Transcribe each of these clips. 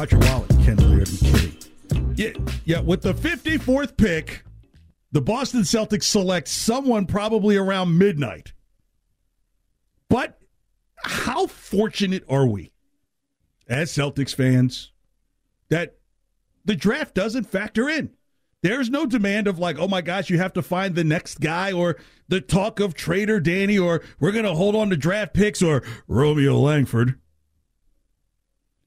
Watch your wallet, Ken Lear. I'm kidding. Yeah, yeah. With the 54th pick, the Boston Celtics select someone probably around midnight. But how fortunate are we as Celtics fans that the draft doesn't factor in? There's no demand of like, oh my gosh, you have to find the next guy or the talk of Trader Danny or we're going to hold on to draft picks or Romeo Langford.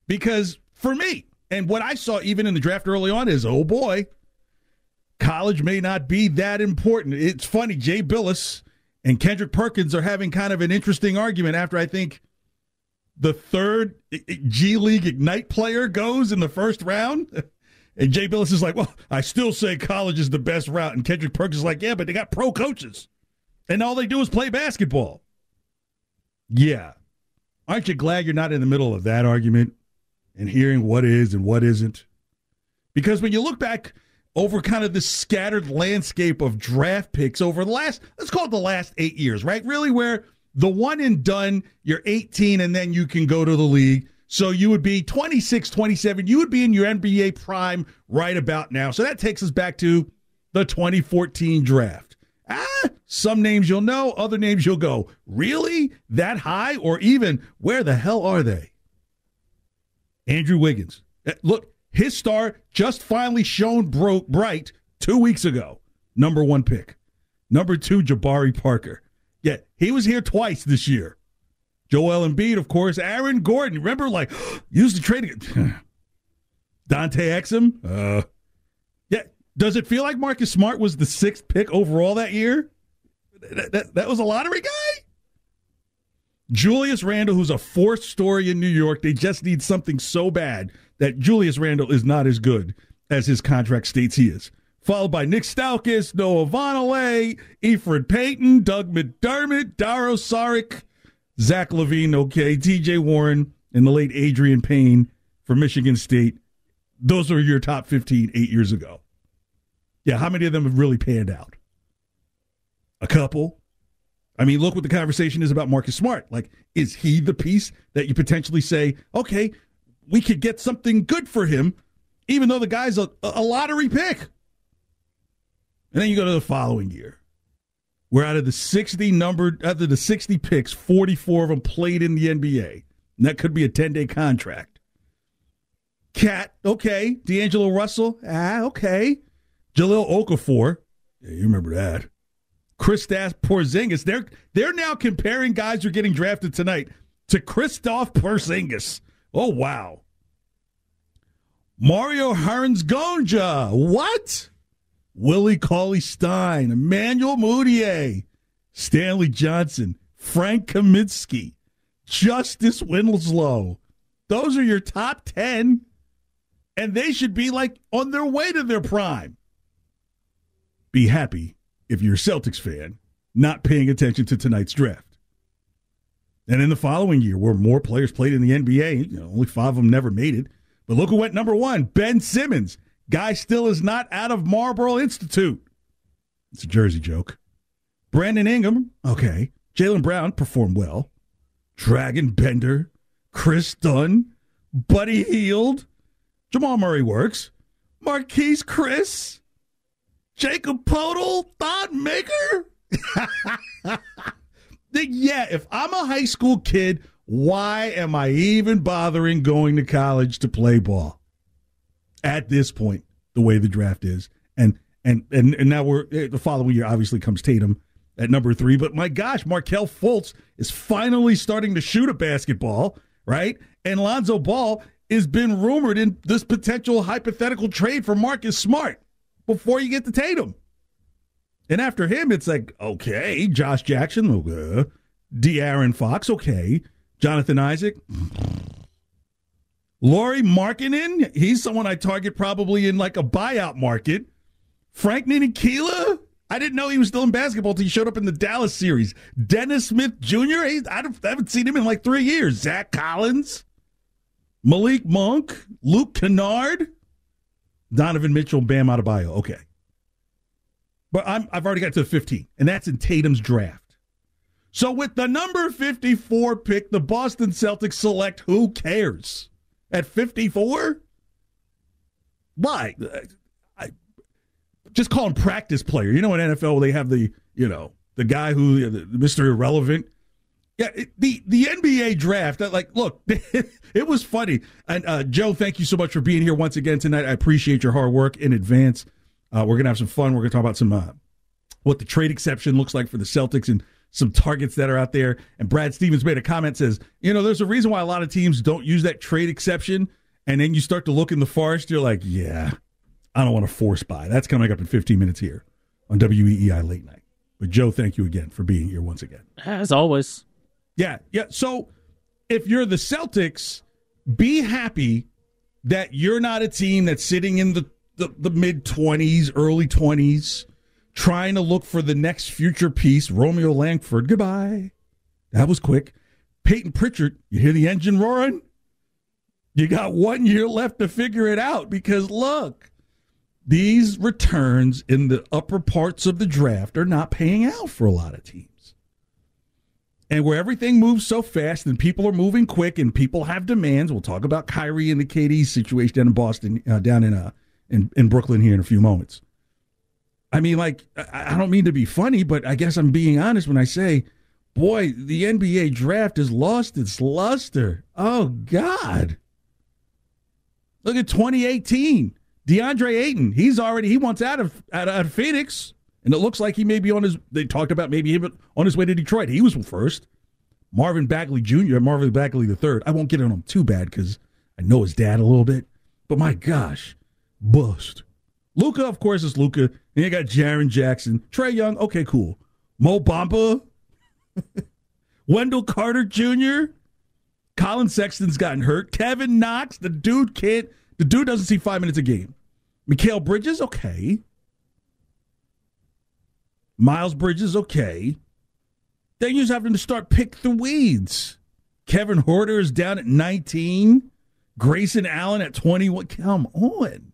Because for me, and what I saw even in the draft early on is, oh boy, college may not be that important. It's funny, Jay Bilas and Kendrick Perkins are having kind of an interesting argument after I think the third G League Ignite player goes in the first round. And Jay Bilas is like, well, I still say college is the best route. And Kendrick Perkins is like, yeah, but they got pro coaches. And all they do is play basketball. Yeah. Aren't you glad you're not in the middle of that argument and hearing what is and what isn't? Because when you look back over kind of this scattered landscape of draft picks over the last, let's call it the last eight years, right? Really, where the one and done, you're 18 and then you can go to the league. So you would be 26, 27. You would be in your NBA prime right about now. So that takes us back to the 2014 draft. Ah, some names you'll know, other names you'll go, really? That high? Or even, where the hell are they? Andrew Wiggins. Eh, Look, his star just finally shone bro- bright two weeks ago. Number one pick. Number two, Jabari Parker. Yeah, he was here twice this year. Joel Embiid, of course. Aaron Gordon. Remember, like, used to trade. Dante Exum. Uh, yeah. Does it feel like Marcus Smart was the sixth pick overall that year? That, that, that was a lottery guy? Julius Randle, who's a fourth story in New York. They just need something so bad that Julius Randle is not as good as his contract states he is. Followed by Nick Stauskas, Noah Vonleh, Elfrid Payton, Doug McDermott, Dario Saric, Zach LaVine, okay, TJ Warren, and the late Adreian Payne from Michigan State. Those are your top 15 eight years ago. Yeah, how many of them have really panned out? A couple. I mean, look what the conversation is about Marcus Smart. Like, is he the piece that you potentially say, okay, we could get something good for him, even though the guy's a, a lottery pick? And then you go to the following year. Where out of the 60 numbered, out of the 60 picks, 44 of them played in the NBA. And that could be a 10 day contract. Cat, okay. D'Angelo Russell, ah, okay. Jahlil Okafor, yeah, you remember that. Kristaps Porzingis, they're they're now comparing guys who are getting drafted tonight to Kristaps Porzingis. Oh wow. Mario Hearns Gonja, what? Willie Cauley Stein, Emmanuel Mudiay, Stanley Johnson, Frank Kaminsky, Justice Winslow. Those are your top 10, and they should be like on their way to their prime. Be happy if you're a Celtics fan not paying attention to tonight's draft. And in the following year, where more players played in the NBA, you know, only five of them never made it. But look who went number one Ben Simmons, Guy still is not out of Marlboro Institute. It's a Jersey joke. Brandon Ingram, okay. Jaylen Brown performed well. Dragan Bender, Kris Dunn, Buddy Hield, Jamal Murray works. Marquise Chriss, Jakob Poeltl, Thon Maker. yeah, if I'm a high school kid, why am I even bothering going to college to play ball? At this point, the way the draft is, and and and, and now we're eh, the following year. Obviously, comes Tatum at number three. But my gosh, Markelle Fultz is finally starting to shoot a basketball, right? And Lonzo Ball has been rumored in this potential hypothetical trade for Marcus Smart before you get to Tatum. And after him, it's like, okay, Josh Jackson, okay. De'Aaron Fox, okay. Jonathan Isaac. Lauri Markkanen, he's someone I target probably in like a buyout market. Frank Ntilikina, I didn't know he was still in basketball until he showed up in the Dallas series. Dennis Smith Jr., I haven't seen him in like three years. Zach Collins, Malik Monk, Luke Kennard, Donovan Mitchell, Bam Adebayo. Okay. But I'm, I've already got to the 15, and that's in Tatum's draft. So with the number 54 pick, the Boston Celtics select who cares? At 54? Why? I, just call him practice player. You know, in NFL, they have the, you know, the guy who, Mr. Irrelevant. Yeah, the the NBA draft. Like, look, it was funny. And uh, Joe, thank you so much for being here once again tonight. I appreciate your hard work in advance. Uh, we're gonna have some fun. We're gonna talk about some uh, what the trade exception looks like for the Celtics and some targets that are out there. And Brad Stevens made a comment says, you know, there's a reason why a lot of teams don't use that trade exception. And then you start to look in the forest, you're like, yeah, I don't want to force buy. That's coming up in 15 minutes here on WEEI Late Night. But Joe, thank you again for being here once again. As always. Yeah, yeah. So if you're the Celtics, be happy that you're not a team that's sitting in the, the, the mid 20s, early 20s, trying to look for the next future piece. Romeo Langford, goodbye. That was quick. Peyton Pritchard, you hear the engine roaring? You got one year left to figure it out because look, these returns in the upper parts of the draft are not paying out for a lot of teams and where everything moves so fast and people are moving quick and people have demands. We'll talk about Kyrie and the KD situation down in Boston, uh, down in uh in, in Brooklyn here in a few moments. I mean, like, I, I don't mean to be funny, but I guess I'm being honest when I say, boy, the NBA draft has lost its luster. Oh God! Look at 2018. DeAndre Ayton, he's already he wants out of out of Phoenix. And it looks like he may be on his, they talked about maybe him on his way to Detroit. He was first. Marvin Bagley Jr., Marvin Bagley the third. I won't get on him too bad because I know his dad a little bit. But my gosh, bust. Luka, of course, is Luka. And you got Jaren Jackson. Trae Young, okay, cool. Mo Bamba. Wendell Carter Jr. Collin Sexton's gotten hurt. Kevin Knox, the dude can't, the dude doesn't see five minutes a game. Mikal Bridges, okay. Miles Bridges, okay. Then you're having to start pick the weeds. Kevin Huerter is down at 19. Grayson Allen at 21. Come on.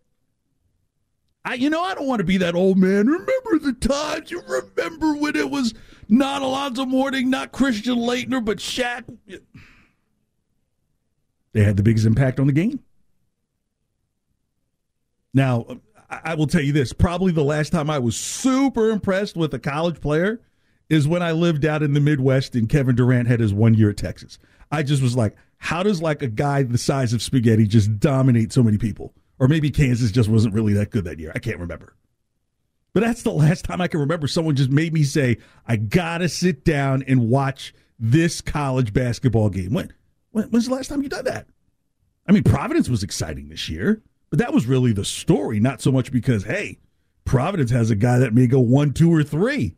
I, you know, I don't want to be that old man. Remember the times? You remember when it was not Alonzo Mourning, not Christian Laettner, but Shaq? They had the biggest impact on the game. Now, I will tell you this probably the last time I was super impressed with a college player is when I lived out in the Midwest and Kevin Durant had his one year at Texas. I just was like, how does like a guy the size of spaghetti just dominate so many people? Or maybe Kansas just wasn't really that good that year. I can't remember. But that's the last time I can remember someone just made me say, I gotta sit down and watch this college basketball game. When, when when's the last time you done that? I mean, Providence was exciting this year. But that was really the story, not so much because, hey, Providence has a guy that may go one, two, or three.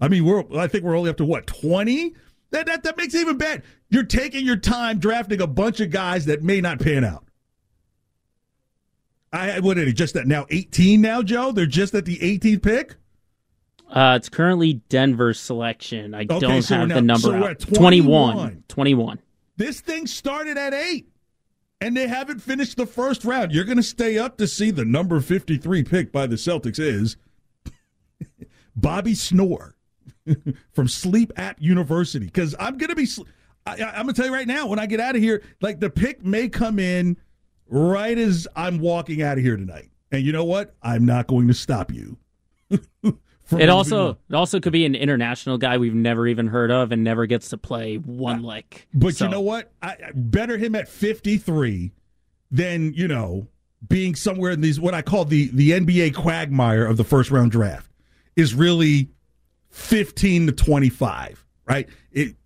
I mean, we're I think we're only up to what, 20? That, that that makes it even bad. You're taking your time drafting a bunch of guys that may not pan out. I what are they just at now 18 now, Joe? They're just at the 18th pick? Uh, it's currently Denver's selection. I Okay, don't so have now- the number. so we're at 21. 21. 21. This thing started at 8. And they haven't finished the first round. You're going to stay up to see the number 53 pick by the Celtics is Bobby Snore from Sleep App University. Because I'm going to be, I, I'm going to tell you right now, when I get out of here, like the pick may come in right as I'm walking out of here tonight. And you know what? I'm not going to stop you. it also it also could be an international guy we've never even heard of and never gets to play one lick. But So- you know what? I, I better him at 53 than, you know, being somewhere in these what I call the the NBA quagmire of the first round draft is really 15 to 25, right? It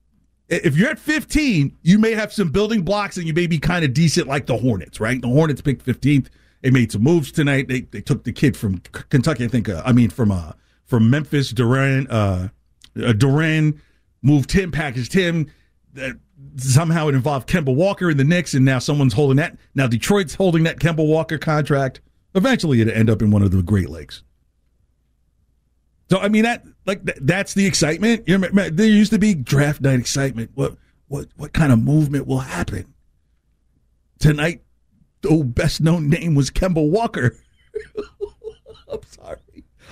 if you're at 15, you may have some building blocks and you may be kind of decent like the Hornets, right? The Hornets picked 15th. They made some moves tonight. They they took the kid from Kentucky, I think. Uh, I mean, from uh from Memphis, Duren. Uh, uh, Duren moved him, packaged him. Uh, somehow it involved Kemba Walker in the Knicks, and now someone's holding that. Now Detroit's holding that Kemba Walker contract. Eventually, it'll end up in one of the Great Lakes. So I mean that like th- that's the excitement. You remember, there used to be draft night excitement. What what what kind of movement will happen tonight? The best known name was Kemba Walker. I'm sorry.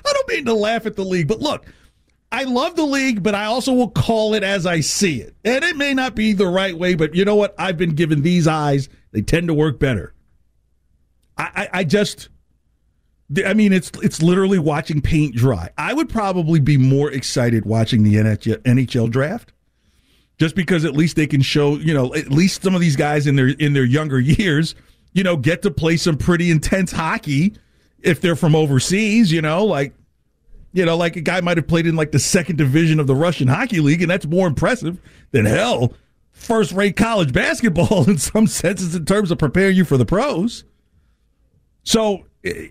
I don't mean to laugh at the league, but look, I love the league, but I also will call it as I see it. And it may not be the right way, but you know what? I've been given these eyes. They tend to work better. I, I, I just I mean, it's it's literally watching paint dry. I would probably be more excited watching the NHL, draft, just because at least they can show, you know, at least some of these guys in their in their younger years, you know, get to play some pretty intense hockey if they're from overseas. You know, like you know, like a guy might have played in like the second division of the Russian hockey league, and that's more impressive than hell first rate college basketball in some senses in terms of preparing you for the pros. So eh,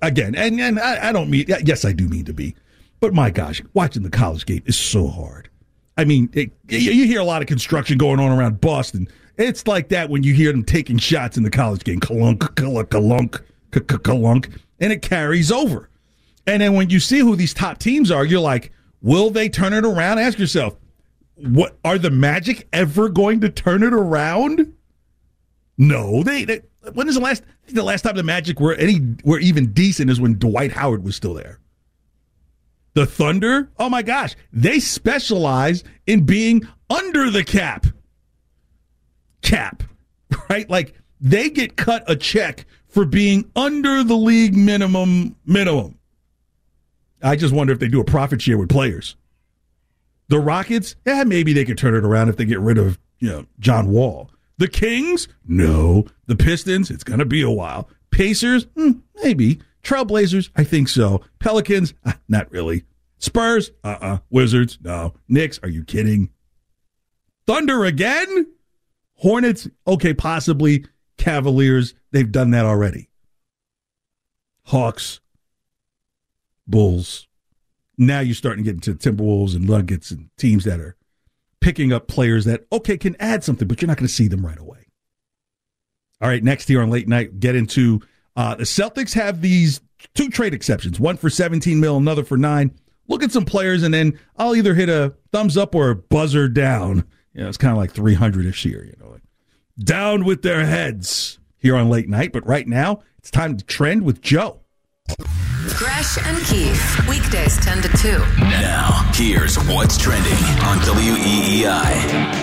again, and, and I, I don't mean yes, I do mean to be, but my gosh, watching the college game is so hard. I mean, it, you hear a lot of construction going on around Boston. It's like that when you hear them taking shots in the college game, kalunk, kalunk, kalunk, k- k- kalunk, and it carries over. And then when you see who these top teams are, you're like, will they turn it around? Ask yourself, what are the Magic ever going to turn it around? No, they. they when is the last? The last time the Magic were any were even decent is when Dwight Howard was still there. The Thunder, oh my gosh, they specialize in being under the cap. Cap, right? Like they get cut a check for being under the league minimum minimum. I just wonder if they do a profit share with players. The Rockets, yeah, maybe they could turn it around if they get rid of, you know, John Wall. The Kings, no. The Pistons, it's to be a while. Pacers, hmm, maybe. Trailblazers, I think so. Pelicans, ah, not really. Spurs, uh uh Wizards, no. Knicks, are you kidding? Thunder again? Hornets, okay, possibly. Cavaliers, they've done that already. Hawks, Bulls. Now you're starting to get into Timberwolves and Nuggets and teams that are picking up players that, okay, can add something, but you're not going to see them right away. All right, next here on late night, get into uh, the Celtics have these two trade exceptions, one for 17 mil, another for nine. Look at some players, and then I'll either hit a thumbs up or a buzzer down. You know, it's kind of like 300 ish here, you know, like down with their heads here on late night. But right now, it's time to trend with Joe. Gresh and Keith, weekdays 10 to 2. Now, here's what's trending on WEEI.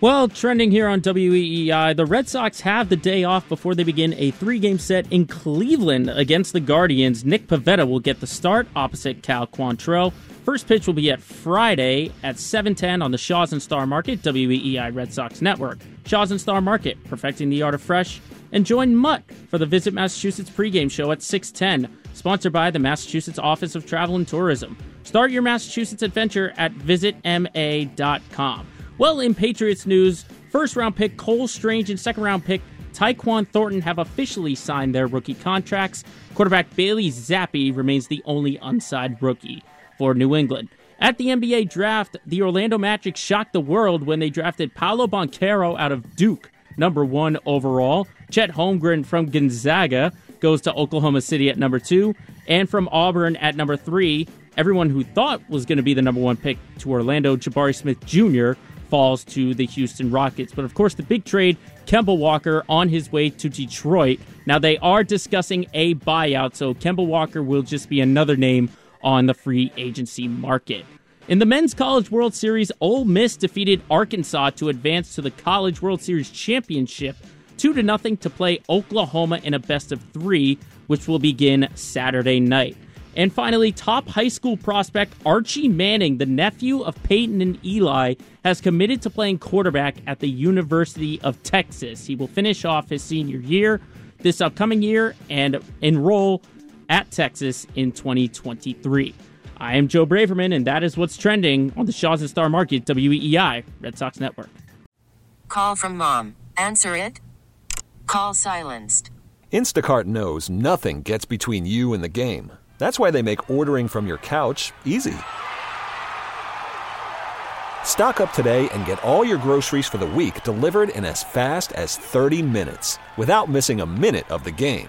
Well, trending here on WEEI, the Red Sox have the day off before they begin a three game set in Cleveland against the Guardians. Nick Pivetta will get the start opposite Cal Quantrill. First pitch will be at Friday at 7:10 on the Shaws and Star Market, WEEI Red Sox Network. Shaws and Star Market, perfecting the art of fresh. And join Mutt for the Visit Massachusetts pregame show at 6:10, sponsored by the Massachusetts Office of Travel and Tourism. Start your Massachusetts adventure at visitma.com. Well, in Patriots news, first round pick Cole Strange and second round pick Tyquan Thornton have officially signed their rookie contracts. Quarterback Bailey Zappe remains the only unsigned rookie for New England. At the NBA draft, the Orlando Magic shocked the world when they drafted Paolo Banchero out of Duke, number one overall. Chet Holmgren from Gonzaga goes to Oklahoma City at number two, and from Auburn at number three, everyone who thought was going to be the number one pick to Orlando, Jabari Smith Jr., falls to the Houston Rockets. But of course, the big trade Kemba Walker on his way to Detroit. Now, they are discussing a buyout, so Kemba Walker will just be another name on the free agency market. In the Men's College World Series, Ole Miss defeated Arkansas to advance to the College World Series Championship 2 to nothing to play Oklahoma in a best of 3, which will begin Saturday night. And finally, top high school prospect Archie Manning, the nephew of Peyton and Eli, has committed to playing quarterback at the University of Texas. He will finish off his senior year this upcoming year and enroll at Texas in 2023. I am Joe Braverman, and that is what's trending on the Shaw's and Star Market, WEEI, Red Sox Network. Call from mom. Answer it. Call silenced. Instacart knows nothing gets between you and the game. That's why they make ordering from your couch easy. Stock up today and get all your groceries for the week delivered in as fast as 30 minutes without missing a minute of the game.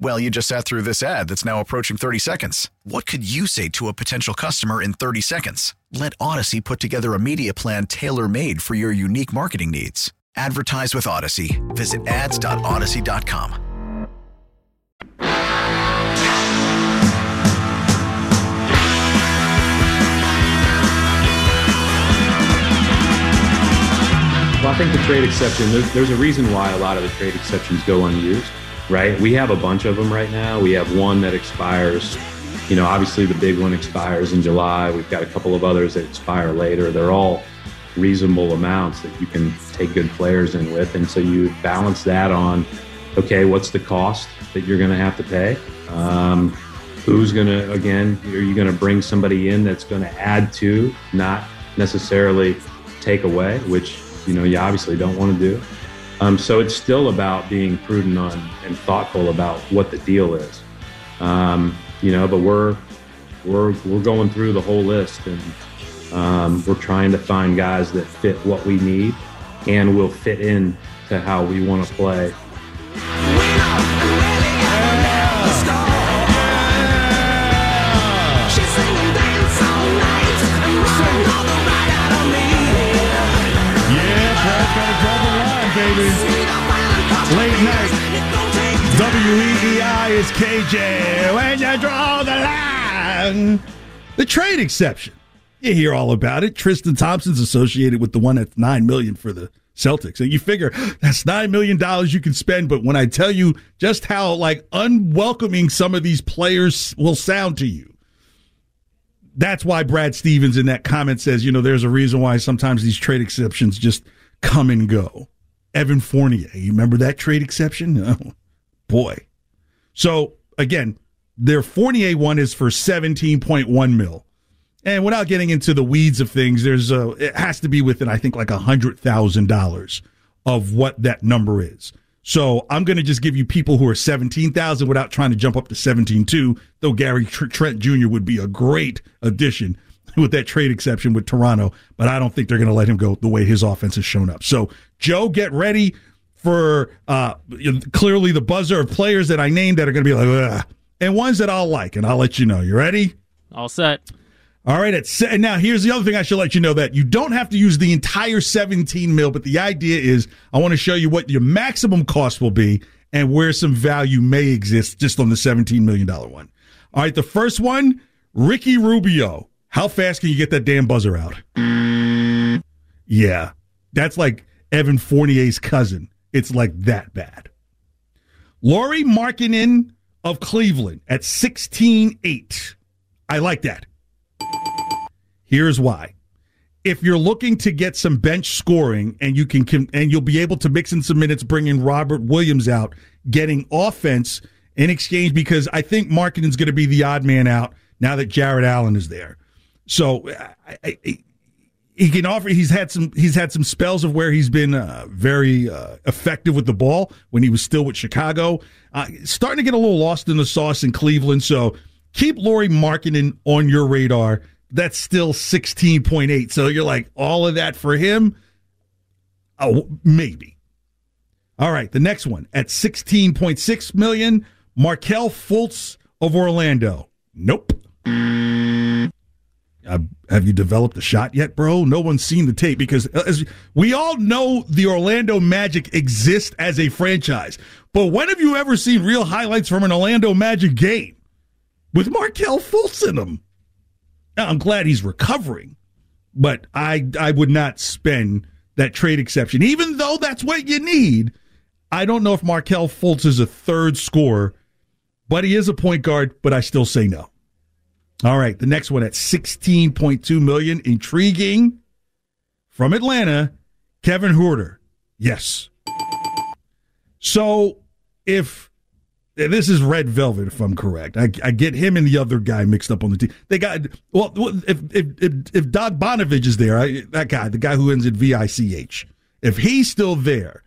Well, you just sat through this ad that's now approaching 30 seconds. What could you say to a potential customer in 30 seconds? Let Odyssey put together a media plan tailor made for your unique marketing needs. Advertise with Odyssey. Visit ads.odyssey.com. Well, I think the trade exception, there's, there's a reason why a lot of the trade exceptions go unused, right? We have a bunch of them right now. We have one that expires, you know, obviously the big one expires in July. We've got a couple of others that expire later. They're all reasonable amounts that you can take good players in with. And so you balance that on, okay, what's the cost that you're going to have to pay? Um, who's going to, again, are you going to bring somebody in that's going to add to, not necessarily take away, which you know you obviously don't want to do. Um, so it's still about being prudent on and thoughtful about what the deal is. Um, you know, but we're we're we're going through the whole list and um, we're trying to find guys that fit what we need and will fit in to how we want to play. Baby. Late night. WEEI is KJ. When you draw the line. The trade exception. You hear all about it. Tristan Thompson's associated with the one at nine million for the Celtics. And you figure that's nine million dollars you can spend, but when I tell you just how like unwelcoming some of these players will sound to you, that's why Brad Stevens in that comment says, you know, there's a reason why sometimes these trade exceptions just come and go. Evan Fournier, you remember that trade exception? Oh, boy. So again, their Fournier one is for 17.1 mil. And without getting into the weeds of things, there's a it has to be within I think like a hundred thousand dollars of what that number is. So I'm going to just give you people who are 17,000 without trying to jump up to 17.2, though Gary Trent Jr. would be a great addition with that trade exception with Toronto, but I don't think they're going to let him go the way his offense has shown up. So, Joe, get ready for uh, clearly the buzzer of players that I named that are going to be like, Ugh, and ones that I'll like, and I'll let you know. You ready? All set. All right. It's, and now here's the other thing I should let you know that you don't have to use the entire 17 mil, but the idea is I want to show you what your maximum cost will be and where some value may exist just on the $17 million one. All right. The first one, Ricky Rubio. How fast can you get that damn buzzer out? Yeah. That's like Evan Fournier's cousin. It's like that bad. Lauri Markkanen of Cleveland at 16-8. I like that. Here's why. If you're looking to get some bench scoring and you can, and you'll be able to mix in some minutes, bringing Robert Williams out, getting offense in exchange because I think Markkanen's going to be the odd man out now that Jarrett Allen is there. So I, I, he can offer. He's had some. He's had some spells of where he's been uh, very uh, effective with the ball when he was still with Chicago. Uh, starting to get a little lost in the sauce in Cleveland. So keep Lauri Markkanen on your radar that's still 16.8. So you're like, all of that for him? Oh, maybe. All right, the next one at 16.6 million, Markelle Fultz of Orlando. Nope. Uh, have you developed a shot yet, bro? No one's seen the tape because uh, as we all know the Orlando Magic exist as a franchise. But when have you ever seen real highlights from an Orlando Magic game with Markelle Fultz in them? Now, I'm glad he's recovering, but I I would not spend that trade exception, even though that's what you need. I don't know if Markelle Fultz is a third scorer, but he is a point guard. But I still say no. All right, the next one at 16.2 million, intriguing from Atlanta, Kevin Huerter. Yes. So if this is Red Velvet, if I'm correct. I, I, get him and the other guy mixed up on the team. They got well. If if if, if Bogdanovich is there, I, that guy, the guy who ends in V I C H, if he's still there,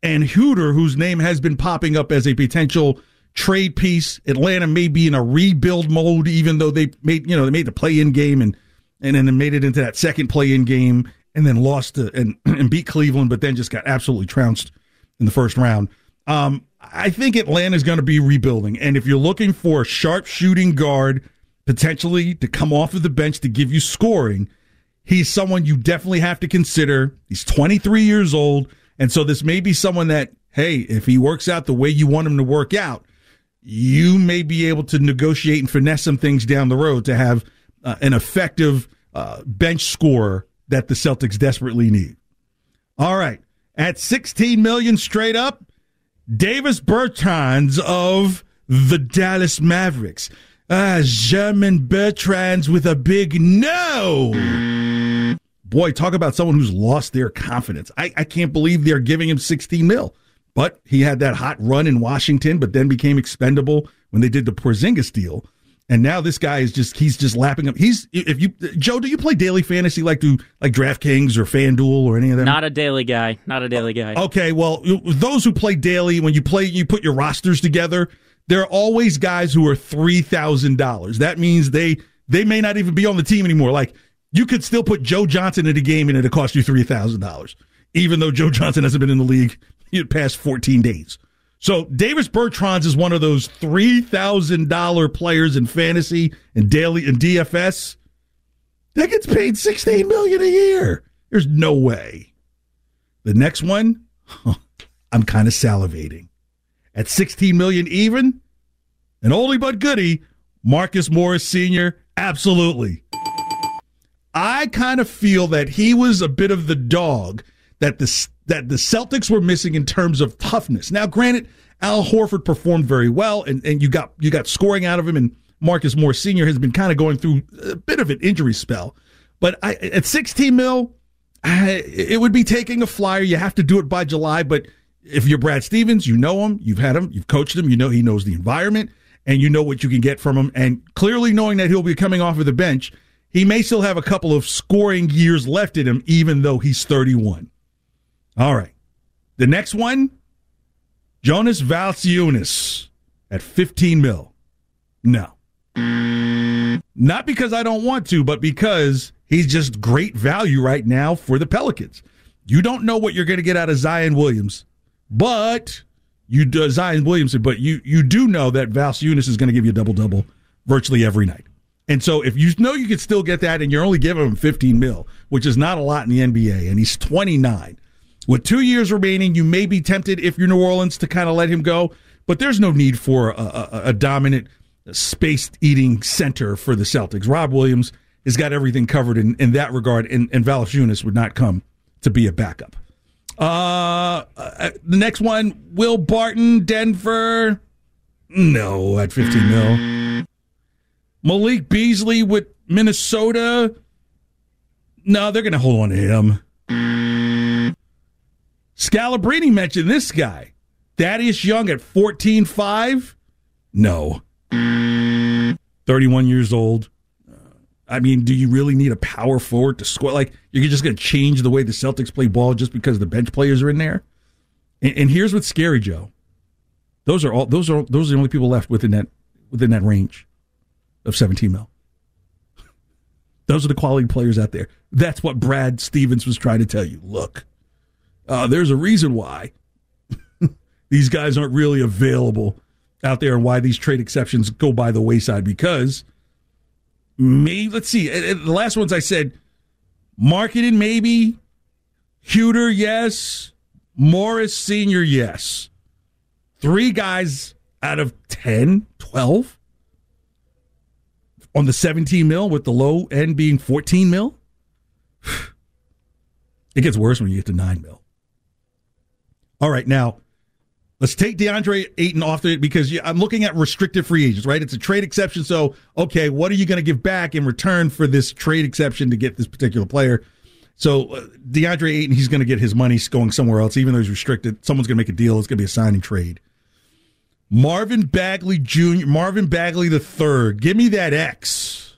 and Hooter, whose name has been popping up as a potential trade piece, Atlanta may be in a rebuild mode, even though they made you know they made the play in game and and then made it into that second play in game and then lost to, and and beat Cleveland, but then just got absolutely trounced in the first round. Um, I think Atlanta is going to be rebuilding. And if you're looking for a sharp shooting guard, potentially to come off of the bench to give you scoring, he's someone you definitely have to consider. He's 23 years old. And so this may be someone that, hey, if he works out the way you want him to work out, you may be able to negotiate and finesse some things down the road to have uh, an effective uh, bench scorer that the Celtics desperately need. All right. At 16 million straight up, Davis Bertans of the Dallas Mavericks. Ah, German Bertans with a big no. Boy, talk about someone who's lost their confidence. I, I can't believe they're giving him 16 mil. But he had that hot run in Washington, but then became expendable when they did the Porzingis deal. And now this guy is just he's just lapping up. He's if you Joe, do you play daily fantasy like do like DraftKings or FanDuel or any of that? Not a daily guy. Not a daily guy. Okay, well, those who play daily, when you play, you put your rosters together. There are always guys who are three thousand dollars. That means they they may not even be on the team anymore. Like you could still put Joe Johnson in a game and it'll cost you three thousand dollars, even though Joe Johnson hasn't been in the league past fourteen days. So Davis Bertans is one of those three thousand dollar players in fantasy and daily and DFS that gets paid sixteen million a year. There's no way. The next one, I'm kind of salivating. At 16 million even, an oldie but goodie, Marcus Morris Sr. Absolutely. I kind of feel that he was a bit of the dog that the that the Celtics were missing in terms of toughness. Now, granted, Al Horford performed very well, and, and you got you got scoring out of him, and Marcus Morris Sr. has been kind of going through a bit of an injury spell. But I, at 16 mil, I, it would be taking a flyer. You have to do it by July. But if you're Brad Stevens, you know him, you've had him, you've coached him, you know he knows the environment, and you know what you can get from him, and clearly knowing that he'll be coming off of the bench, he may still have a couple of scoring years left in him, even though he's 31. All right. The next one, Jonas Valanciunas at 15 mil. No. Not because I don't want to, but because he's just great value right now for the Pelicans. You don't know what you're going to get out of Zion Williams, but you do Zion Williamson, but you you do know that Valanciunas is going to give you a double double virtually every night. And so if you know you could still get that, and you're only giving him 15 mil, which is not a lot in the NBA, and he's 29. With two years remaining, you may be tempted if you're New Orleans to kind of let him go, but there's no need for a, a, a dominant space eating center for the Celtics. Rob Williams has got everything covered in, in that regard, and, and Valanciunas would not come to be a backup. Uh, uh, the next one, Will Barton, Denver. No, at 15 mil. Malik Beasley with Minnesota. No, they're going to hold on to him. Scalabrine mentioned this guy. Thaddeus Young at 14 5. No. 31 years old. I mean, do you really need a power forward to score? Like, you're just going to change the way the Celtics play ball just because the bench players are in there? And, and, here's what's scary, Joe. Those are all. Those are those are the only people left within that within that range of 17 mil. Those are the quality players out there. That's what Brad Stevens was trying to tell you. Look, uh, there's a reason why these guys aren't really available out there, and why these trade exceptions go by the wayside because maybe let's see. The last ones I said Markkanen maybe, Huerter yes, Morris Senior yes. Three guys out of 10, 12 on the 17 mil with the low end being 14 mil. It gets worse when you get to 9 mil. All right, now Let's take DeAndre Ayton off it because I'm looking at restricted free agents, right? It's a trade exception. So, okay, what are you going to give back in return for this trade exception to get this particular player? So, uh, DeAndre Ayton, he's going to get his money going somewhere else, even though he's restricted. Someone's going to make a deal. It's going to be a signing trade. Marvin Bagley Jr., Marvin Bagley the third. Give me that X.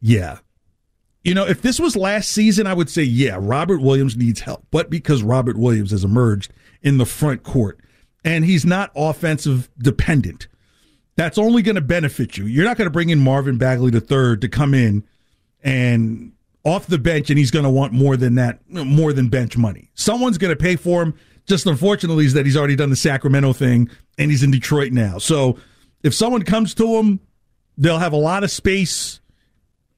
Yeah. You know, if this was last season, I would say, yeah, Robert Williams needs help. But because Robert Williams has emerged in the front court and he's not offensive dependent, that's only going to benefit you. You're not going to bring in Marvin Bagley III to come in and off the bench and he's going to want more than that, more than bench money. Someone's going to pay for him. Just unfortunately is that he's already done the Sacramento thing and he's in Detroit now. So if someone comes to him, they'll have a lot of space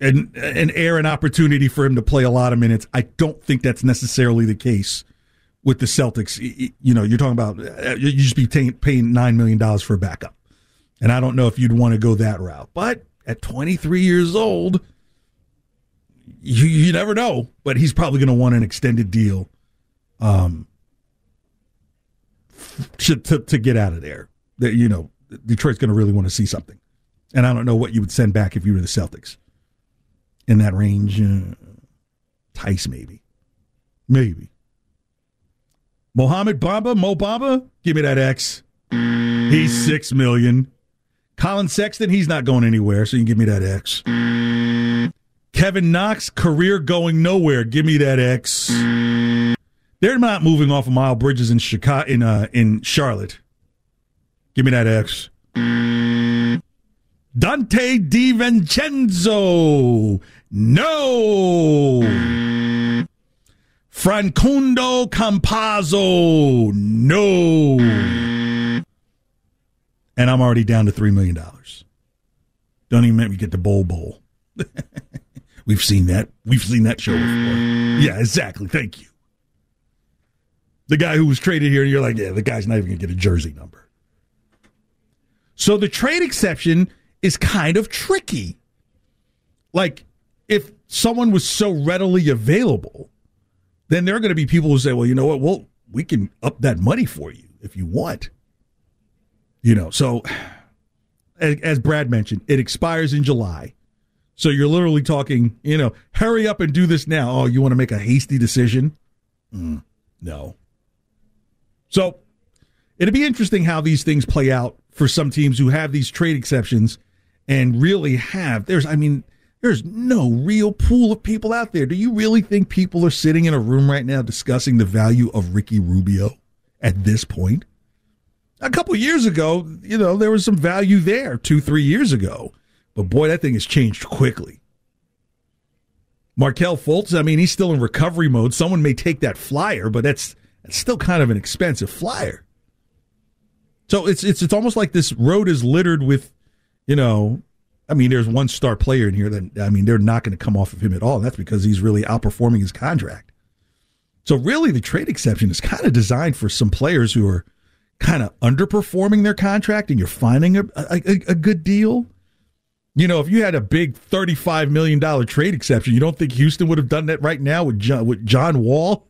an an air and opportunity for him to play a lot of minutes. I don't think that's necessarily the case with the Celtics. You know, you're talking about uh, you just be paying, paying nine million dollars for a backup, and I don't know if you'd want to go that route. But at 23 years old, you you never know. But he's probably going to want an extended deal, um, to to, to get out of there. That you know, Detroit's going to really want to see something, and I don't know what you would send back if you were the Celtics in that range. Uh, Tice, maybe. Maybe. Mohamed Baba, Mo Bamba, give me that X. He's six million. Collin Sexton, he's not going anywhere, so you can give me that X. Kevin Knox, career going nowhere. Give me that X. They're not moving off of Miles Bridges in Chicago in uh, in Charlotte. Give me that X. Donte DiVincenzo. No. Facundo Campazzo. No. And I'm already down to $3 million. Don't even make me get the Bol Bol. We've seen that. We've seen that show before. Yeah, exactly. Thank you. The guy who was traded here, and you're like, yeah, the guy's not even going to get a jersey number. So the trade exception is kind of tricky. Like, if someone was so readily available, then there are going to be people who say, well, you know what? Well, we can up that money for you if you want. You know, so as Brad mentioned, it expires in July. So you're literally talking, you know, hurry up and do this now. Oh, you want to make a hasty decision? Mm, no. So It'd be interesting how these things play out for some teams who have these trade exceptions and really have. There's, I mean, there's no real pool of people out there. Do you really think people are sitting in a room right now discussing the value of Ricky Rubio at this point? A couple years ago, you know, there was some value there two, three years ago. But boy, that thing has changed quickly. Markelle Fultz, I mean, he's still in recovery mode. Someone may take that flyer, but that's that's still kind of an expensive flyer. So it's it's it's almost like this road is littered with, you know, I mean, there's one star player in here that I mean, they're not going to come off of him at all. That's because he's really outperforming his contract. So really, the trade exception is kind of designed for some players who are kind of underperforming their contract, and you're finding a, a, a good deal. You know, if you had a big $35 million trade exception, you don't think Houston would have done that right now with John, with John Wall?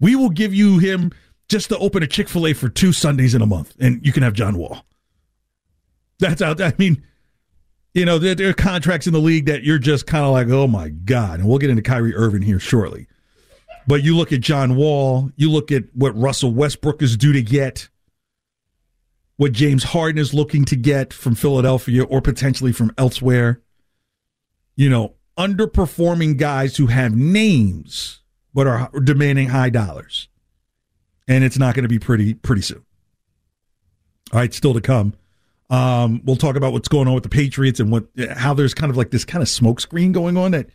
We will give you him just to open a Chick fil A for two Sundays in a month, and you can have John Wall. That's out. I mean, you know, there, there are contracts in the league that you're just kind of like, oh my God. And we'll get into Kyrie Irving here shortly. But you look at John Wall, you look at what Russell Westbrook is due to get what James Harden is looking to get from Philadelphia or potentially from elsewhere. You know, underperforming guys who have names but are demanding high dollars. And it's not going to be pretty pretty soon. All right, still to come. Um, we'll talk about what's going on with the Patriots and what how there's kind of like this kind of smokescreen going on that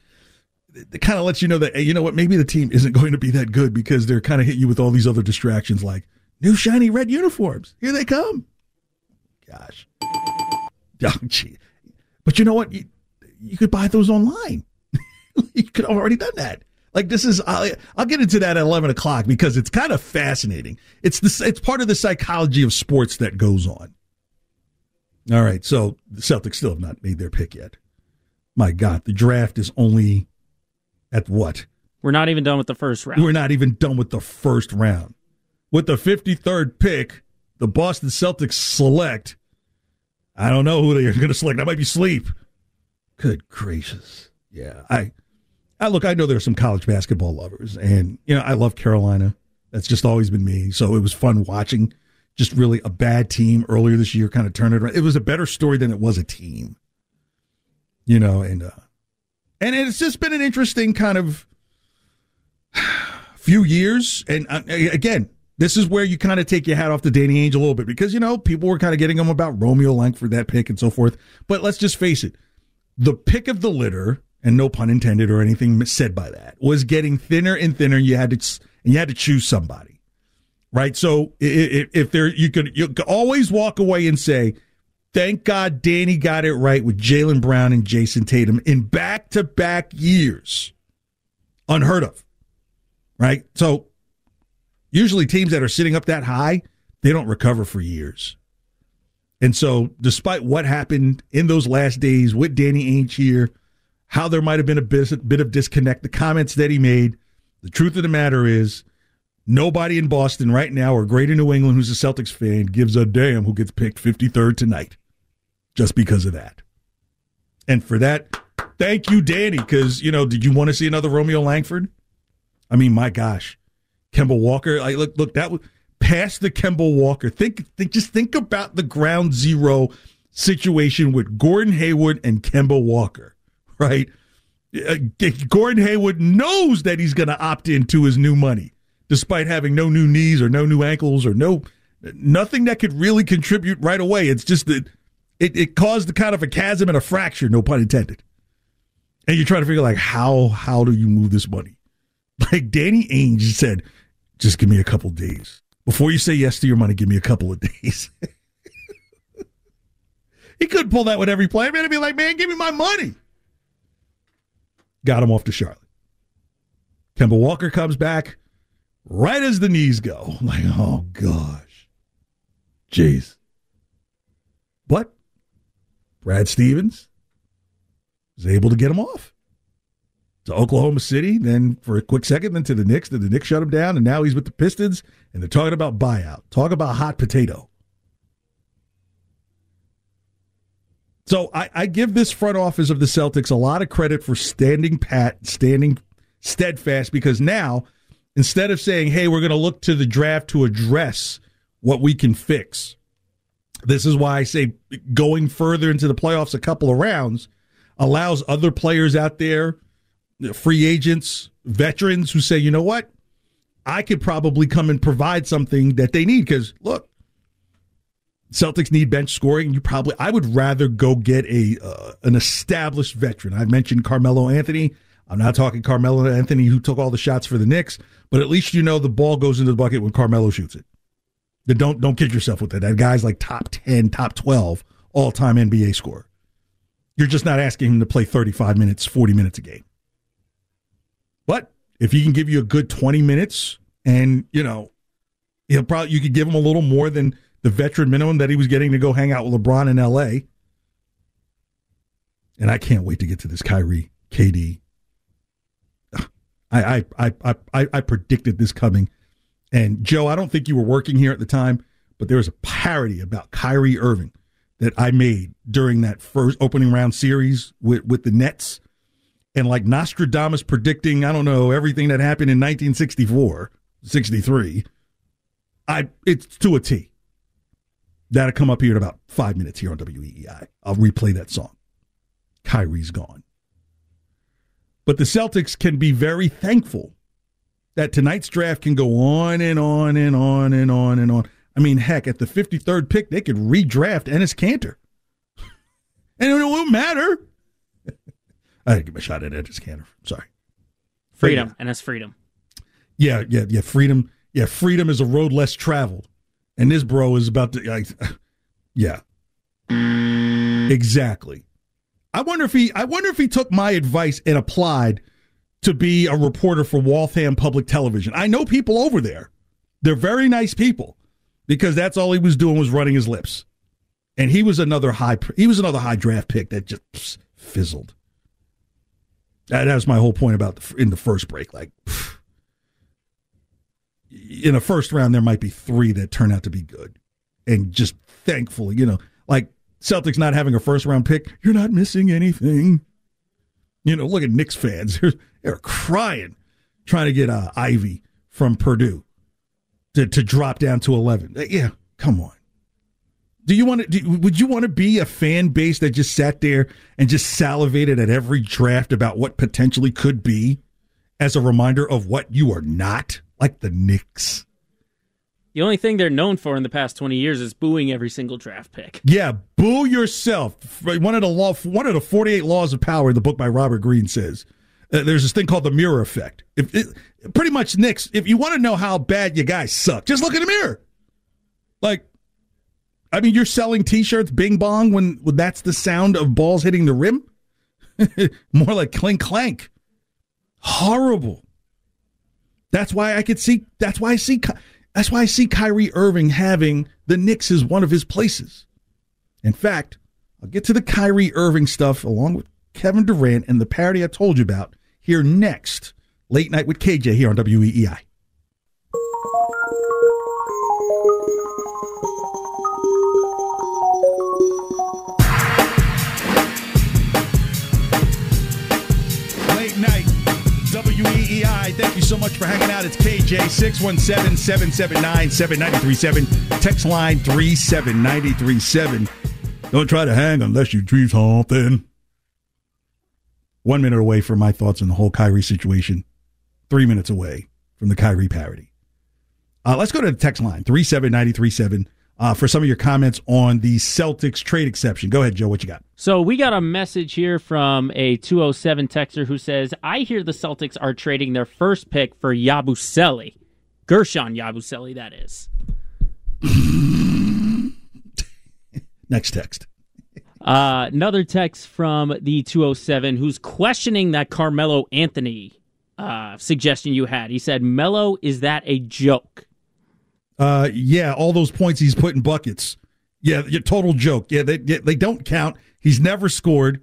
it kind of lets you know that you know what maybe the team isn't going to be that good because they're kind of hit you with all these other distractions like new shiny red uniforms. Here they come gosh. Oh. But you know what? You, you could buy those online. you could have already done that. Like this is, I'll, I'll, get into that at eleven o'clock because it's kind of fascinating. It's the, it's part of the psychology of sports that goes on. All right, so the Celtics still have not made their pick yet. My God, the draft is only at what? We're not even done with the first round. We're not even done with the first round. With the fifty third pick, the Boston Celtics select I don't know who they're going to select. That might be sleep. Good gracious. Yeah. I, I look, I know there are some college basketball lovers, and, you know, I love Carolina. That's just always been me. So it was fun watching just really a bad team earlier this year kind of turned it around. It was a better story than it was a team, you know, and, uh, and it's just been an interesting kind of few years. And uh, again, this is where you kind of take your hat off to Danny Ainge a little bit because, you know, people were kind of getting him about Romeo Langford, that pick and so forth. But let's just face it the pick of the litter, and no pun intended or anything said by that, was getting thinner and thinner. You had to, and you had to choose somebody, right? So if, if there, you could, you could always walk away and say, thank God Danny got it right with Jaylen Brown and Jayson Tatum in back to back years. Unheard of, right? So Usually, teams that are sitting up that high, they don't recover for years. And so, despite what happened in those last days with Danny Ainge here, how there might have been a bit, bit of disconnect, the comments that he made, the truth of the matter is, nobody in Boston right now or Greater New England who's a Celtics fan gives a damn who gets picked 53rd tonight just because of that. And for that, thank you, Danny, because, you know, did you want to see another Romeo Langford? I mean, my gosh. Kemba Walker. Like, look, look, that was past the Kemba Walker. Think, think, just think about the ground zero situation with Gordon Hayward and Kemba Walker, right? Uh, Gordon Hayward knows that he's going to opt into his new money, despite having no new knees or no new ankles or no nothing that could really contribute right away. It's just that it, it caused the kind of a chasm and a fracture, no pun intended. And you're trying to figure like how how do you move this money? Like Danny Ainge said, just give me a couple days. Before you say yes to your money, give me a couple of days. he could pull that with every player, man. He'd be like, man, give me my money. Got him off to Charlotte. Kemba Walker comes back right as the knees go. I'm like, oh gosh. Jeez. But Brad Stevens was able to get him off to Oklahoma City, then for a quick second, then to the Knicks. Then the Knicks shut him down, and now he's with the Pistons, and they're talking about buyout. Talk about hot potato. So I, I give this front office of the Celtics a lot of credit for standing pat, standing steadfast, because now instead of saying, "Hey, we're going to look to the draft to address what we can fix. This is why I say going further into the playoffs a couple of rounds allows other players out there, free agents, veterans who say, you know what? I could probably come and provide something that they need. Because look, Celtics need bench scoring. You probably, I would rather go get a uh, an established veteran. I mentioned Carmelo Anthony. I'm not talking Carmelo Anthony who took all the shots for the Knicks, but at least you know the ball goes into the bucket when Carmelo shoots it. Don't don't kid yourself with that. That guy's like top ten, top twelve all time NBA scorer. You're just not asking him to play 35 minutes, 40 minutes a game. But if he can give you a good 20 minutes, and you know, he'll probably you could give him a little more than the veteran minimum that he was getting to go hang out with LeBron in LA. And I can't wait to get to this Kyrie KD. I I I I, I predicted this coming. And Joe, I don't think you were working here at the time, but there was a parody about Kyrie Irving that I made during that first opening round series with, with the Nets. And like Nostradamus predicting, I don't know, everything that happened in 1964, 63. I it's to a T. That'll come up here in about five minutes here on WEEI. I'll replay that song. Kyrie's gone. But the Celtics can be very thankful that tonight's draft can go on and on and on and on and on. I mean, heck, at the 53rd pick, they could redraft Enes Kanter. and it won't matter. I didn't give a shot at Enes Kanter. Sorry. Freedom, and it's freedom. Yeah, yeah, yeah. Freedom. Yeah, freedom is a road less traveled. And this bro is about to, like, yeah. Exactly. I wonder if he, I wonder if he took my advice and applied to be a reporter for Waltham Public Television. I know people over there. They're very nice people because that's all he was doing was running his lips. And he was another high he was another high draft pick that just fizzled. That, that was my whole point about the, in the first break like in a first round there might be 3 that turn out to be good. And just thankfully, you know, like Celtics not having a first round pick, you're not missing anything. You know, look at Knicks fans. They're, they're crying trying to get uh, Ivey from Purdue to, to drop down to 11. Uh, yeah, come on. Do you want to? Do, would you want to be a fan base that just sat there and just salivated at every draft about what potentially could be, as a reminder of what you are not, like the Knicks? The only thing they're known for in the past 20 years is booing every single draft pick. Yeah, boo yourself. One of the law, one of the 48 laws of power, in the book by Robert Greene says. Uh, there's this thing called the mirror effect. If it, pretty much Knicks, if you want to know how bad you guys suck, just look in the mirror. Like, I mean, you're selling T-shirts, Bing Bong, when, when that's the sound of balls hitting the rim. More like clink clank. Horrible. That's why I could see. That's why I see. That's why I see Kyrie Irving having the Knicks as one of his places. In fact, I'll get to the Kyrie Irving stuff along with Kevin Durant and the parody I told you about here next. Late night with KJ here on WEEI. Late night, WEEI. Thank you so much for hanging out. It's KJ 617 779 7937. Text line 37937. Don't try to hang unless you dream something. One minute away from my thoughts on the whole Kyrie situation. Three minutes away from the Kyrie parody. Uh, let's go to the text line 37937 uh, for some of your comments on the Celtics trade exception. Go ahead, Joe. What you got? So we got a message here from a 207 texter who says, I hear the Celtics are trading their first pick for Yabusele. Guerschon Yabusele, that is. Next text. Uh, another text from the 207 who's questioning that Carmelo Anthony uh, suggestion you had. He said, Melo, is that a joke? Uh, yeah, all those points he's put in buckets. Yeah, total joke. Yeah, they they don't count. He's never scored.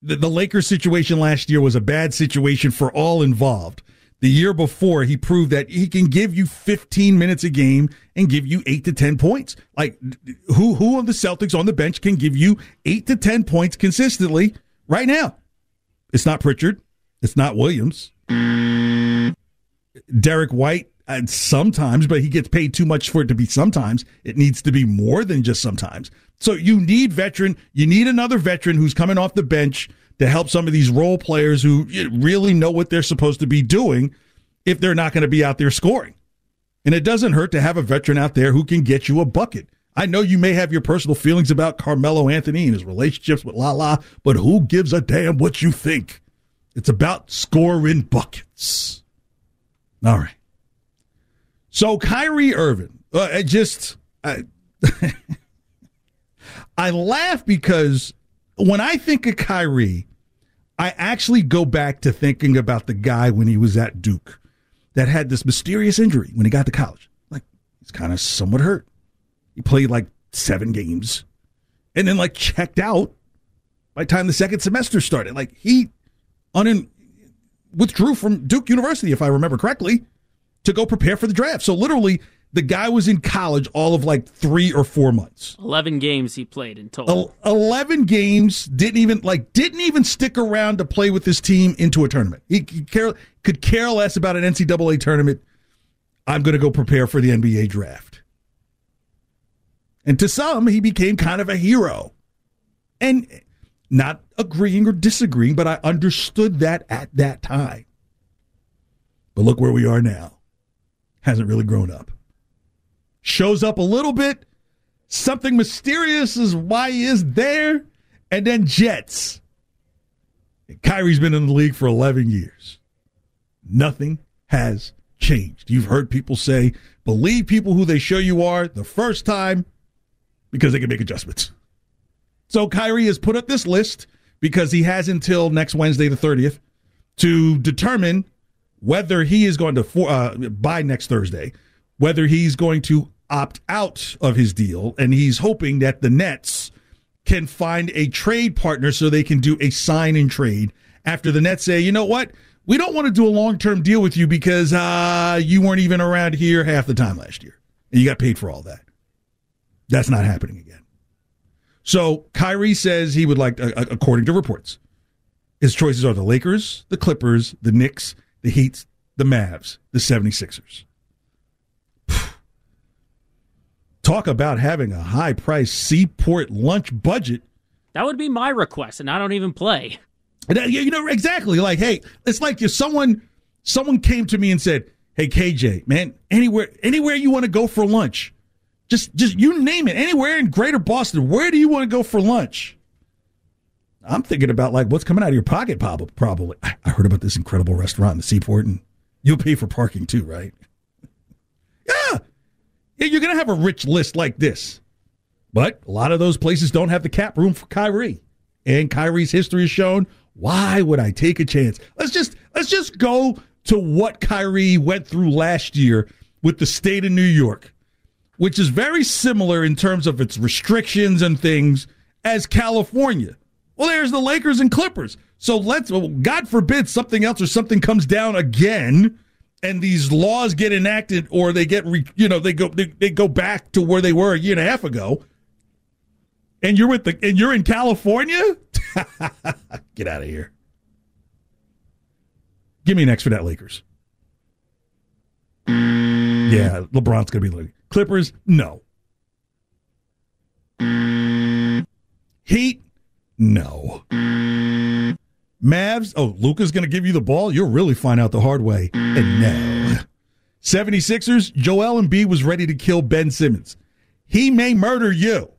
The, the Lakers situation last year was a bad situation for all involved. The year before, he proved that he can give you 15 minutes a game and give you eight to 10 points. Like who who of the Celtics on the bench can give you eight to 10 points consistently right now? It's not Pritchard. It's not Williams. Derek White And sometimes, but he gets paid too much for it to be sometimes. It needs to be more than just sometimes. So you need veteran. You need another veteran who's coming off the bench to help some of these role players who really know what they're supposed to be doing if they're not going to be out there scoring. And it doesn't hurt to have a veteran out there who can get you a bucket. I know you may have your personal feelings about Carmelo Anthony and his relationships with Lala, but who gives a damn what you think? It's about scoring buckets. All right. So Kyrie Irving, uh, I just I, I laugh because when I think of Kyrie, I actually go back to thinking about the guy when he was at Duke that had this mysterious injury when he got to college. Like he's kind of somewhat hurt. He played like seven games and then like checked out by the time the second semester started. Like he un- withdrew from Duke University, if I remember correctly, to go prepare for the draft. So literally the guy was in college all of like three or four months. Eleven games he played in total. Eleven games. Didn't even like. Didn't even stick around to play with his team into a tournament. He could care, could care less about an NCAA tournament. I'm going to go prepare for the NBA draft. And to some, he became kind of a hero. And not agreeing or disagreeing, but I understood that at that time. But look where we are now. Hasn't really grown up shows up a little bit. Something mysterious is why he is there. And then Jets. Kyrie's been in the league for 11 years. Nothing has changed. You've heard people say, believe people who they show you are the first time because they can make adjustments. So Kyrie has put up this list because he has until next Wednesday, the 30th, to determine whether he is going to, uh, by next Thursday, whether he's going to opt out of his deal, and he's hoping that the Nets can find a trade partner so they can do a sign and trade after the Nets say, you know what? We don't want to do a long term deal with you because uh, you weren't even around here half the time last year. And you got paid for all that. That's not happening again. So Kyrie says he would like, uh, according to reports, his choices are the Lakers, the Clippers, the Knicks, the Heat, the Mavs, the 76ers. Talk about having a high price seaport lunch budget. That would be my request, and I don't even play. Uh, you know exactly. Like, hey, it's like if someone someone came to me and said, "Hey, KJ, man, anywhere anywhere you want to go for lunch, just just you name it, anywhere in Greater Boston, where do you want to go for lunch?" I'm thinking about like what's coming out of your pocket, probably. I heard about this incredible restaurant in the Seaport, and you'll pay for parking too, right? Yeah, you're going to have a rich list like this. But a lot of those places don't have the cap room for Kyrie. And Kyrie's history has shown why would I take a chance? Let's just let's just go to what Kyrie went through last year with the state of New York, which is very similar in terms of its restrictions and things as California. Well, there's the Lakers and Clippers. So let's God forbid something else or something comes down again and these laws get enacted or they get re, you know they go they, they go back to where they were a year and a half ago. And you're with the and you're in California? Get out of here. Give me an X for that Lakers. Yeah LeBron's gonna be like Clippers no. Heat no Mavs, oh, Luka's going to give you the ball? You'll really find out the hard way. And no. 76ers, Joel and Embiid was ready to kill Ben Simmons. He may murder you.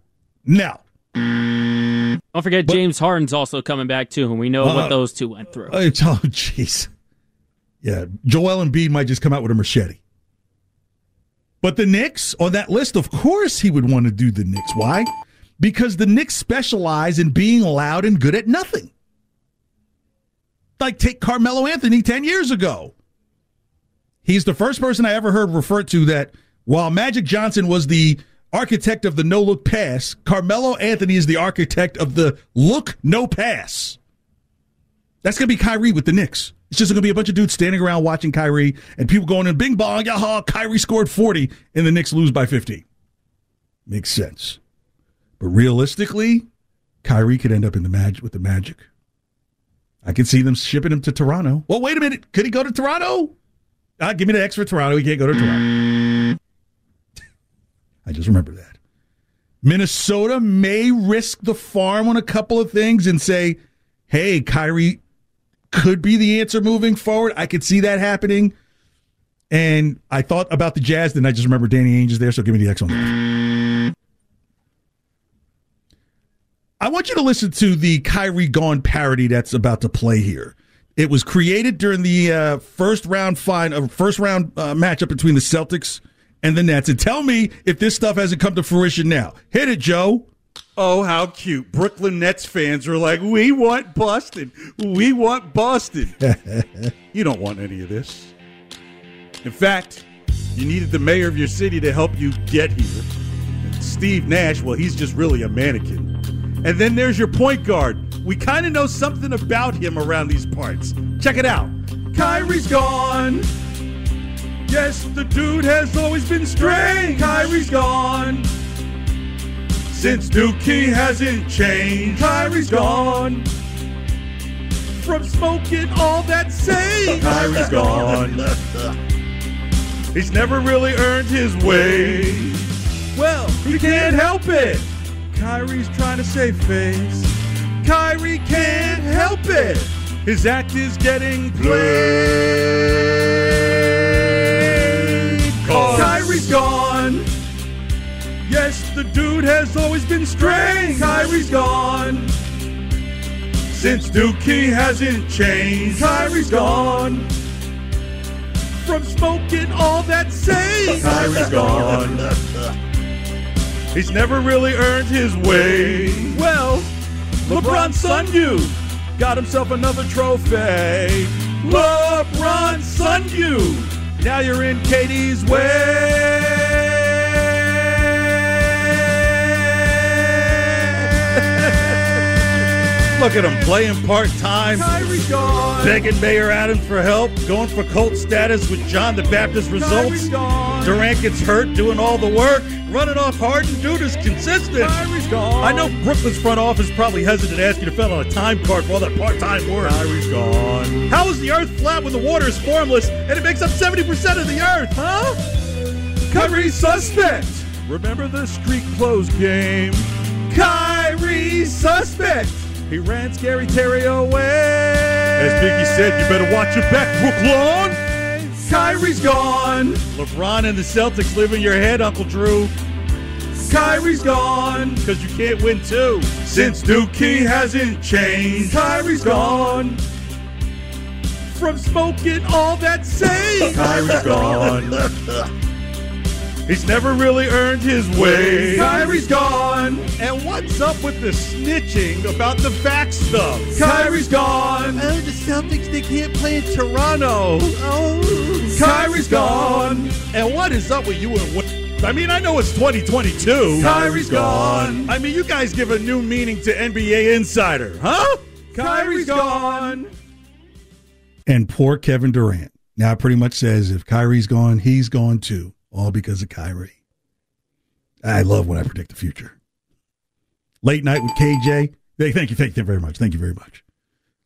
No. Don't forget, but, James Harden's also coming back too, and we know uh, what those two went through. Oh, jeez. Yeah, Joel and Embiid might just come out with a machete. But the Knicks on that list, of course, he would want to do the Knicks. Why? Because the Knicks specialize in being loud and good at nothing. Like take Carmelo Anthony 10 years ago. He's the first person I ever heard referred to that while Magic Johnson was the architect of the no look pass, Carmelo Anthony is the architect of the look no pass. That's going to be Kyrie with the Knicks. It's just going to be a bunch of dudes standing around watching Kyrie and people going in bing bong, yaha, Kyrie scored 40 and the Knicks lose by 50. Makes sense. But realistically, Kyrie could end up in the magic with the Magic. I could see them shipping him to Toronto. Well, wait a minute. Could he go to Toronto? Uh, give me the X for Toronto. He can't go to Toronto. I just remember that. Minnesota may risk the farm on a couple of things and say, hey, Kyrie could be the answer moving forward. I could see that happening. And I thought about the Jazz, then I just remember Danny Ainge is there, so give me the X on that. I want you to listen to the Kyrie Gone parody that's about to play here. It was created during the uh, first round fine, uh, first round uh, matchup between the Celtics and the Nets. And tell me if this stuff hasn't come to fruition now. Hit it, Joe. Oh, how cute. Brooklyn Nets fans were like, we want Boston. We want Boston. you don't want any of this. In fact, you needed the mayor of your city to help you get here. And Steve Nash, well, he's just really a mannequin. And then there's your point guard. We kind of know something about him around these parts. Check it out. Kyrie's gone. Yes, the dude has always been strange. Kyrie's gone. Since Dookie hasn't changed, Kyrie's gone. From smoking all that sage, Kyrie's gone. He's never really earned his way. Well, he can't help it. Kyrie's trying to save face. Kyrie can't help it. His act is getting played. Kyrie's gone. Yes, the dude has always been strange. Kyrie's gone. Since Dookie hasn't changed, Kyrie's gone. From smoking all that sage, Kyrie's gone. He's never really earned his way. Well, LeBron son you got himself another trophy. LeBron son you. Now you're in KD's way. Look at him playing part time, begging Mayor Adams for help, going for cult status with John the Baptist results. Durant gets hurt doing all the work, running off hard, and dude is consistent. I know Brooklyn's front office probably hesitant to ask you to fill out a time card for all that part time work. Kyrie's gone. How is the earth flat when the water is formless and it makes up 70% of the earth, huh? Kyrie suspect. Remember the street clothes game? Kyrie suspect. He ran Scary Terry away. As Biggie said, you better watch your back, Brooklyn. Kyrie's gone. LeBron and the Celtics live in your head, Uncle Drew. Kyrie's gone. Because you can't win two. Since Dookie hasn't changed, Kyrie's gone. From smoking all that sage, Kyrie's gone. He's never really earned his way. Kyrie's gone. And what's up with the snitching about the fact stuff? Kyrie's gone. Oh, the Celtics, they can't play in Toronto. Oh. Kyrie's gone. And what is up with you and what? I mean, I know it's 2022. Kyrie's gone. I mean, you guys give a new meaning to NBA Insider, huh? Kyrie's gone. And poor Kevin Durant. Now pretty much says if Kyrie's gone, he's gone too. All because of Kyrie. I love when I predict the future. Late night with KJ. Hey, thank you, thank you very much. Thank you very much.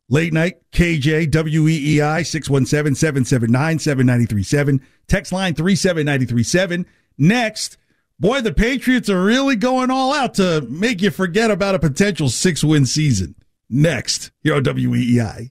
Late night, KJ, WEEI, 617 779 7937. Text line 37937. Next, boy, the Patriots are really going all out to make you forget about a potential six win season. Next, here on WEEI.